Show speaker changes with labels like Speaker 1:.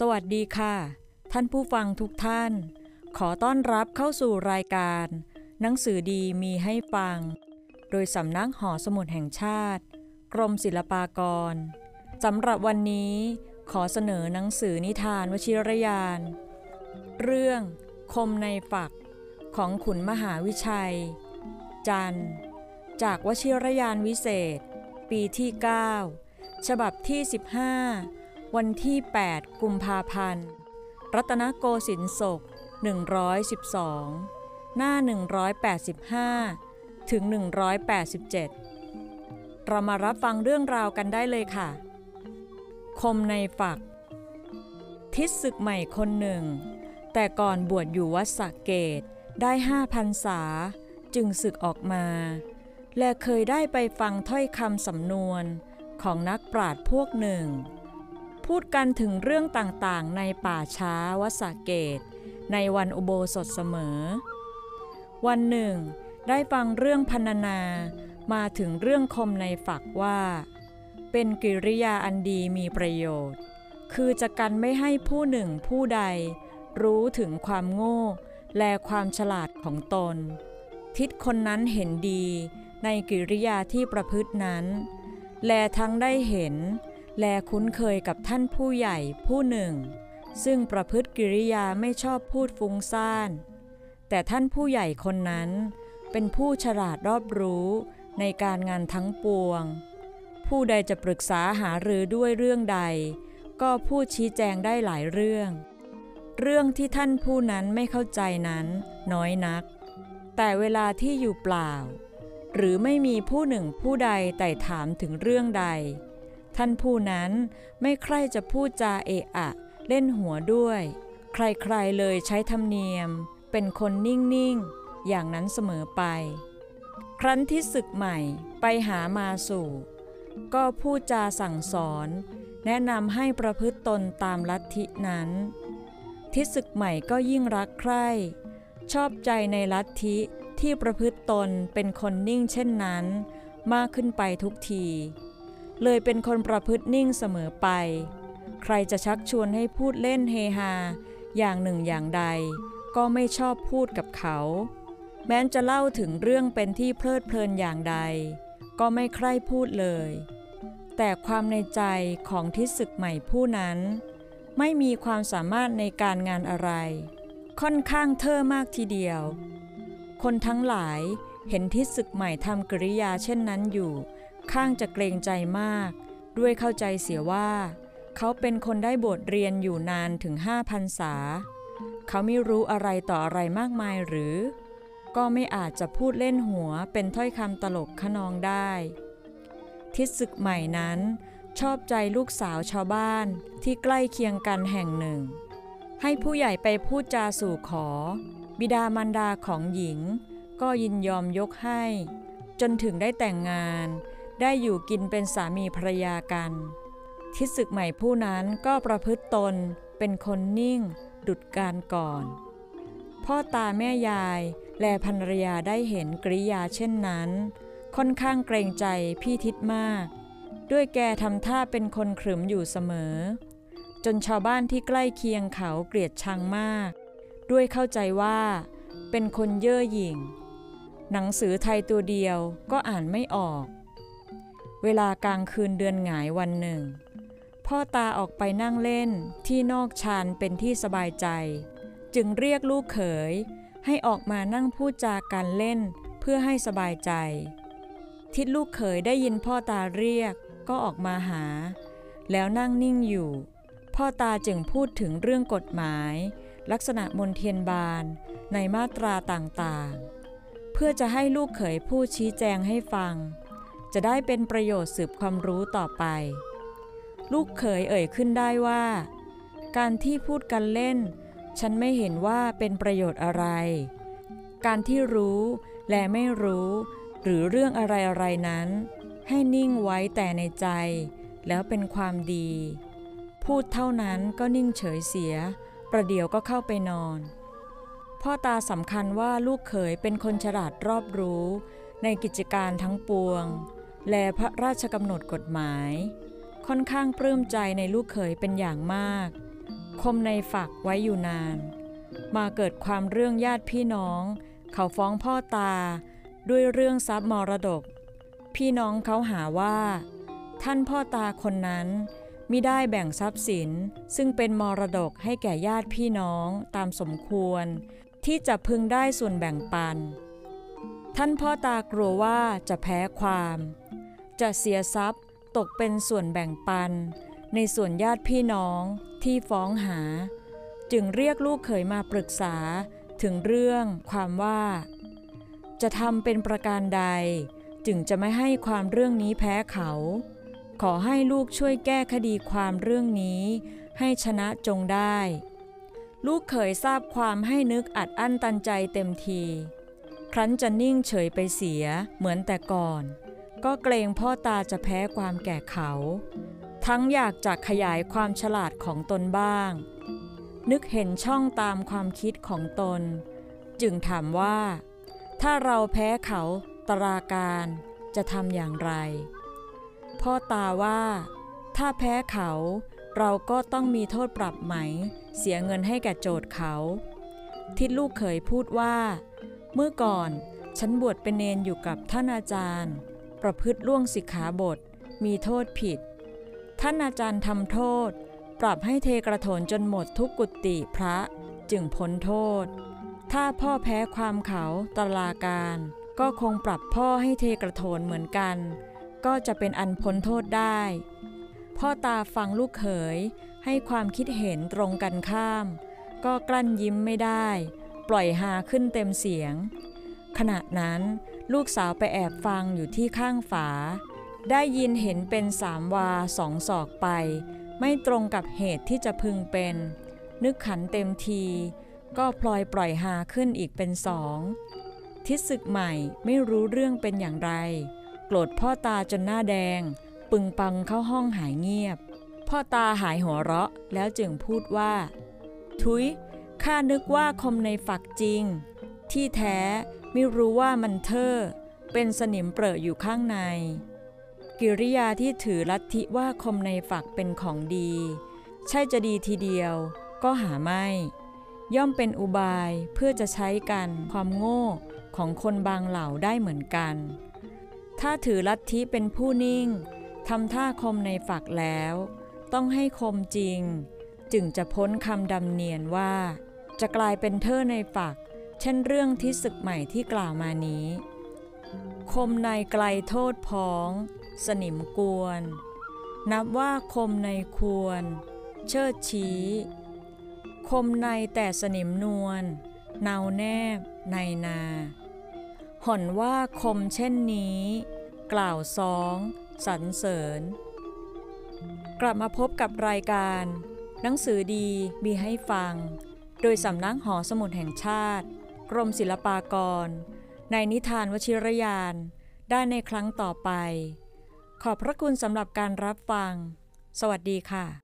Speaker 1: สวัสดีค่ะ ท่านผู้ฟังทุกท่าน ขอต้อนรับเข้าสู่รายการ หนังสือดีมีให้ฟัง โดยสำนักหอสมุดแห่งชาติ กรมศิลปากรสำหรับวันนี้ขอเสนอหนังสือนิทานวชิรยาน เรื่องคมในฝักของขุนมหาวิชัย จัน จากวชิรยานวิเศษ ปีที่ 9 ฉบับที่ 15 วันที่ 8 กุมภาพันธ์ รัตนโกสินทร์ศก 112 หน้า 185 ถึง 187 เรามารับฟังเรื่องราวกันได้เลยค่ะ คมในฝัก ทิศศึกใหม่คนหนึ่ง แต่ก่อนบวชอยู่วัดสะเกตได้ห้าพันษา จึงศึกออกมา และเคยได้ไปฟังถ้อยคำสำนวนของนักปราชญ์พวกหนึ่ง พูดกันถึงเรื่องต่างๆ ในป่าช้าวัสะเกต ในวันอุโบสถเสมอ วันหนึ่ง ได้ฟังเรื่องพรรณนามาถึงเรื่องคมในฝักว่า เป็นกิริยาอันดีมีประโยชน์ คือจะกันไม่ให้ผู้หนึ่งผู้ใด รู้ถึงความโง่ และความฉลาดของตน ทิศคนนั้นเห็นดีในกิริยาที่ประพฤตินั้น แลทั้งได้เห็น และคุ้นเคยกับท่านผู้ใหญ่ผู้หนึ่ง ซึ่งประพฤติกิริยาไม่ชอบพูดฟุ้งซ่าน แต่ท่านผู้ใหญ่คนนั้น เป็นผู้ฉลาดรอบรู้ในการงานทั้งปวง ผู้ใดจะปรึกษาหารือด้วยเรื่องใด ก็พูดชี้แจงได้หลายเรื่อง เรื่องที่ท่านผู้นั้นไม่เข้าใจนั้นน้อยนัก แต่เวลาที่อยู่เปล่า หรือไม่มีผู้หนึ่งผู้ใดไต่ถามถึงเรื่องใด ท่านผู้นั้นไม่ใคร่จะพูดจาเอะอะ เล่นหัวด้วย ใครๆเลยใช้ธรรมเนียม เป็นคนนิ่ง ๆ อย่างนั้นเสมอไป ครั้นที่ศึกใหม่ไปหามาสู่ ก็พูดจาสั่งสอน แนะนำให้ประพฤติตนตามลัทธินั้นทิศศึกใหม่ก็ยิ่งรักใคร่ ชอบใจในลัทธิที่ประพฤติตนเป็นคนนิ่งเช่นนั้น มากขึ้นไปทุกที เลยเป็นคนประพฤตินิ่งเสมอไป ใครจะชักชวนให้พูดเล่นเฮฮา อย่างหนึ่งอย่างใด ก็ไม่ชอบพูดกับเขา แม้จะเล่าถึงเรื่องเป็นที่เพลิดเพลินอย่างใด ก็ไม่ใคร่พูดเลย แต่ความในใจของทิศศึกใหม่ผู้นั้น ไม่มีความสามารถในการงานอะไร ค่อนข้างเท่อมากทีเดียว คนทั้งหลายเห็นทิศศึกใหม่ทำกริยาเช่นนั้นอยู่ ข้างจะเกรงใจมาก ด้วยเข้าใจเสียว่า เขาเป็นคนได้บทเรียนอยู่นานถึงห้าพันษา เขาไม่รู้อะไรต่ออะไรมากมายหรือ ก็ไม่อาจจะพูดเล่นหัวเป็นถ้อยคำตลกขนองได้ ทิศศึกใหม่นั้นชอบใจลูกสาวชาวบ้านที่ใกล้เคียงกันแห่งหนึ่ง ให้ผู้ใหญ่ไปพูดจาสู่ขอ บิดามารดาของหญิง ก็ยินยอมยกให้ จนถึงได้แต่งงาน ได้อยู่กินเป็นสามีภรรยากัน ทิศศึกใหม่ผู้นั้นก็ประพฤติตนเป็นคนนิ่ง ดุดการก่อน พ่อตาแม่ยายและภรรยาได้เห็นกริยาเช่นนั้น ค่อนข้างเกรงใจพี่ทิศมาก ด้วยแกทำท่าเป็นคนขรึมอยู่เสมอ จนชาวบ้านที่ใกล้เคียงเขาเกลียดชังมาก ด้วยเข้าใจว่า เป็นคนเย่อหยิ่ง หนังสือไทยตัวเดียวก็อ่านไม่ออก เวลากลางคืนเดือนหงายวันหนึ่ง พ่อตาออกไปนั่งเล่นที่นอกชานเป็นที่สบายใจ จึงเรียกลูกเขย ให้ออกมานั่งพูดจากันเล่นเพื่อให้สบายใจ ทิดลูกเขยได้ยินพ่อตาเรียกก็ออกมาหา แล้วนั่งนิ่งอยู่ พ่อตาจึงพูดถึงเรื่องกฎหมาย ลักษณะมนเทียนบานในมาตราต่างๆ เพื่อจะให้ลูกเขยพูดชี้แจงให้ฟัง จะได้เป็นประโยชน์สืบความรู้ต่อไป ลูกเขยเอ่ยขึ้นได้ว่า การที่พูดกันเล่น ฉันไม่เห็นว่าเป็นประโยชน์อะไร การที่รู้และไม่รู้ หรือเรื่องอะไรๆนั้น ให้นิ่งไว้แต่ในใจ แล้วเป็นความดี พูดเท่านั้นก็นิ่งเฉยเสีย ประเดี๋ยวก็เข้าไปนอนพ่อตาสำคัญว่าลูกเขยเป็นคนฉลาดรอบรู้ ในกิจการทั้งปวง และพระราชกำหนดกฎหมาย ค่อนข้างปลื้มใจในลูกเขยเป็นอย่างมาก คมในฝักไว้อยู่นาน มาเกิดความเรื่องญาติพี่น้อง เขาฟ้องพ่อตา ด้วยเรื่องทรัพย์มรดก พี่น้องเขาหาว่า ท่านพ่อตาคนนั้นมิได้แบ่งทรัพย์สินซึ่งเป็นมรดกให้แก่ญาติพี่น้องตามสมควร ที่จะพึงได้ส่วนแบ่งปัน ท่านพ่อตากลัวว่าจะแพ้ความ จะเสียทรัพย์ตกเป็นส่วนแบ่งปัน ในส่วนญาติพี่น้องที่ฟ้องหา จึงเรียกลูกเขยมาปรึกษาถึงเรื่องความว่า จะทำเป็นประการใด จึงจะไม่ให้ความเรื่องนี้แพ้เขา ขอให้ลูกช่วยแก้คดีความเรื่องนี้ ให้ชนะจงได้ ลูกเขยทราบความให้นึกอัดอั้นตันใจเต็มที ครั้นจะนิ่งเฉยไปเสียเหมือนแต่ก่อน ก็เกรงพ่อตาจะแพ้ความแก่เขา ทั้งอยากจะขยายความฉลาดของตนบ้าง นึกเห็นช่องตามความคิดของตน จึงถามว่า ถ้าเราแพ้เขาตราการจะทำอย่างไร พ่อตาว่า ถ้าแพ้เขาเราก็ต้องมีโทษปรับไหม เสียเงินให้แก่โจทย์เขา ทิดลูกเขยพูดว่า เมื่อก่อนฉันบวชเป็นเนนอยู่กับท่านอาจารย์ ประพฤติล่วงสิกขาบท มีโทษผิด ท่านอาจารย์ทำโทษ ปรับให้เทกระโถนจนหมดทุกกุฏิพระจึงพ้นโทษ ถ้าพ่อแพ้ความเขาตลาการ ก็คงปรับพ่อให้เทกระโถนเหมือนกัน ก็จะเป็นอันพ้นโทษได้ พ่อตาฟังลูกเขยให้ความคิดเห็นตรงกันข้าม ก็กลั้นยิ้มไม่ได้ ปล่อยฮาขึ้นเต็มเสียง ขณะนั้นลูกสาวไปแอบฟังอยู่ที่ข้างฝา ได้ยินเห็นเป็นสามวาสองศอกไป ไม่ตรงกับเหตุที่จะพึงเป็น นึกขันเต็มที ก็พลอยปล่อยฮาขึ้นอีกเป็นสองทิศศึกใหม่ไม่รู้เรื่องเป็นอย่างไร โกรธพ่อตาจนหน้าแดง ปึงปังเข้าห้องหายเงียบ พ่อตาหายหัวเราะแล้วจึงพูดว่า ทุย ข้านึกว่าคมในฝักจริง ที่แท้ไม่รู้ว่ามันเทอเป็นสนิมเปรอะอยู่ข้างใน กิริยาที่ถือลัทธิว่าคมในฝักเป็นของดี ใช่จะดีทีเดียว ก็หาไม่ ย่อมเป็นอุบายเพื่อจะใช้กันความโง่ของคนบางเหล่าได้เหมือนกัน ถ้าถือลัทธิเป็นผู้นิ่งทำท่าคมในฝักแล้ว ต้องให้คมจริง จึงจะพ้นคำดำเนียนว่า จะกลายเป็นเทอในฝัก เช่นเรื่องที่ศึกใหม่ที่กล่าวมานี้ คมในไกลโทษพ้อง สนิมกวน นับว่าคมในควร เชิดชี้ คมในแต่สนิมนวลเนาแนบ ในนา ห่อนว่าคมเช่นนี้ กล่าวสองสรรเสริญ กลับมาพบกับรายการ หนังสือดีมีให้ฟัง โดยสำนักหอสมุดแห่งชาติ กรมศิลปากร ในนิทานวชิรยาน ได้ในครั้งต่อไป ขอบพระคุณสำหรับการรับฟัง สวัสดีค่ะ